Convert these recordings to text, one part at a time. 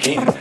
game.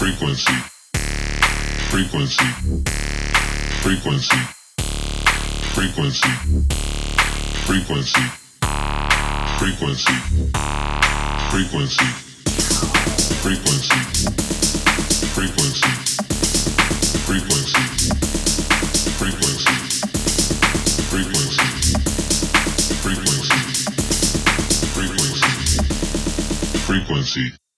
Frequency, frequency, frequency, frequency, frequency, frequency, frequency, frequency, frequency, frequency, frequency, frequency, frequency, frequency, frequency.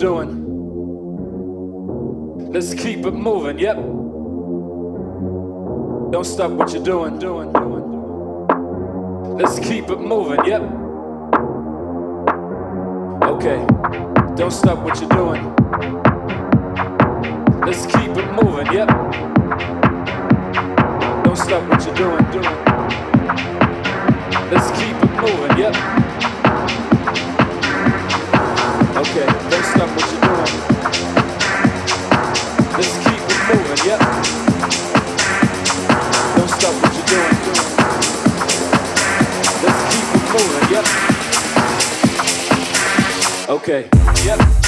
doing. Let's keep it moving, yep. Don't stop what you're doing, doing. Okay. Yep.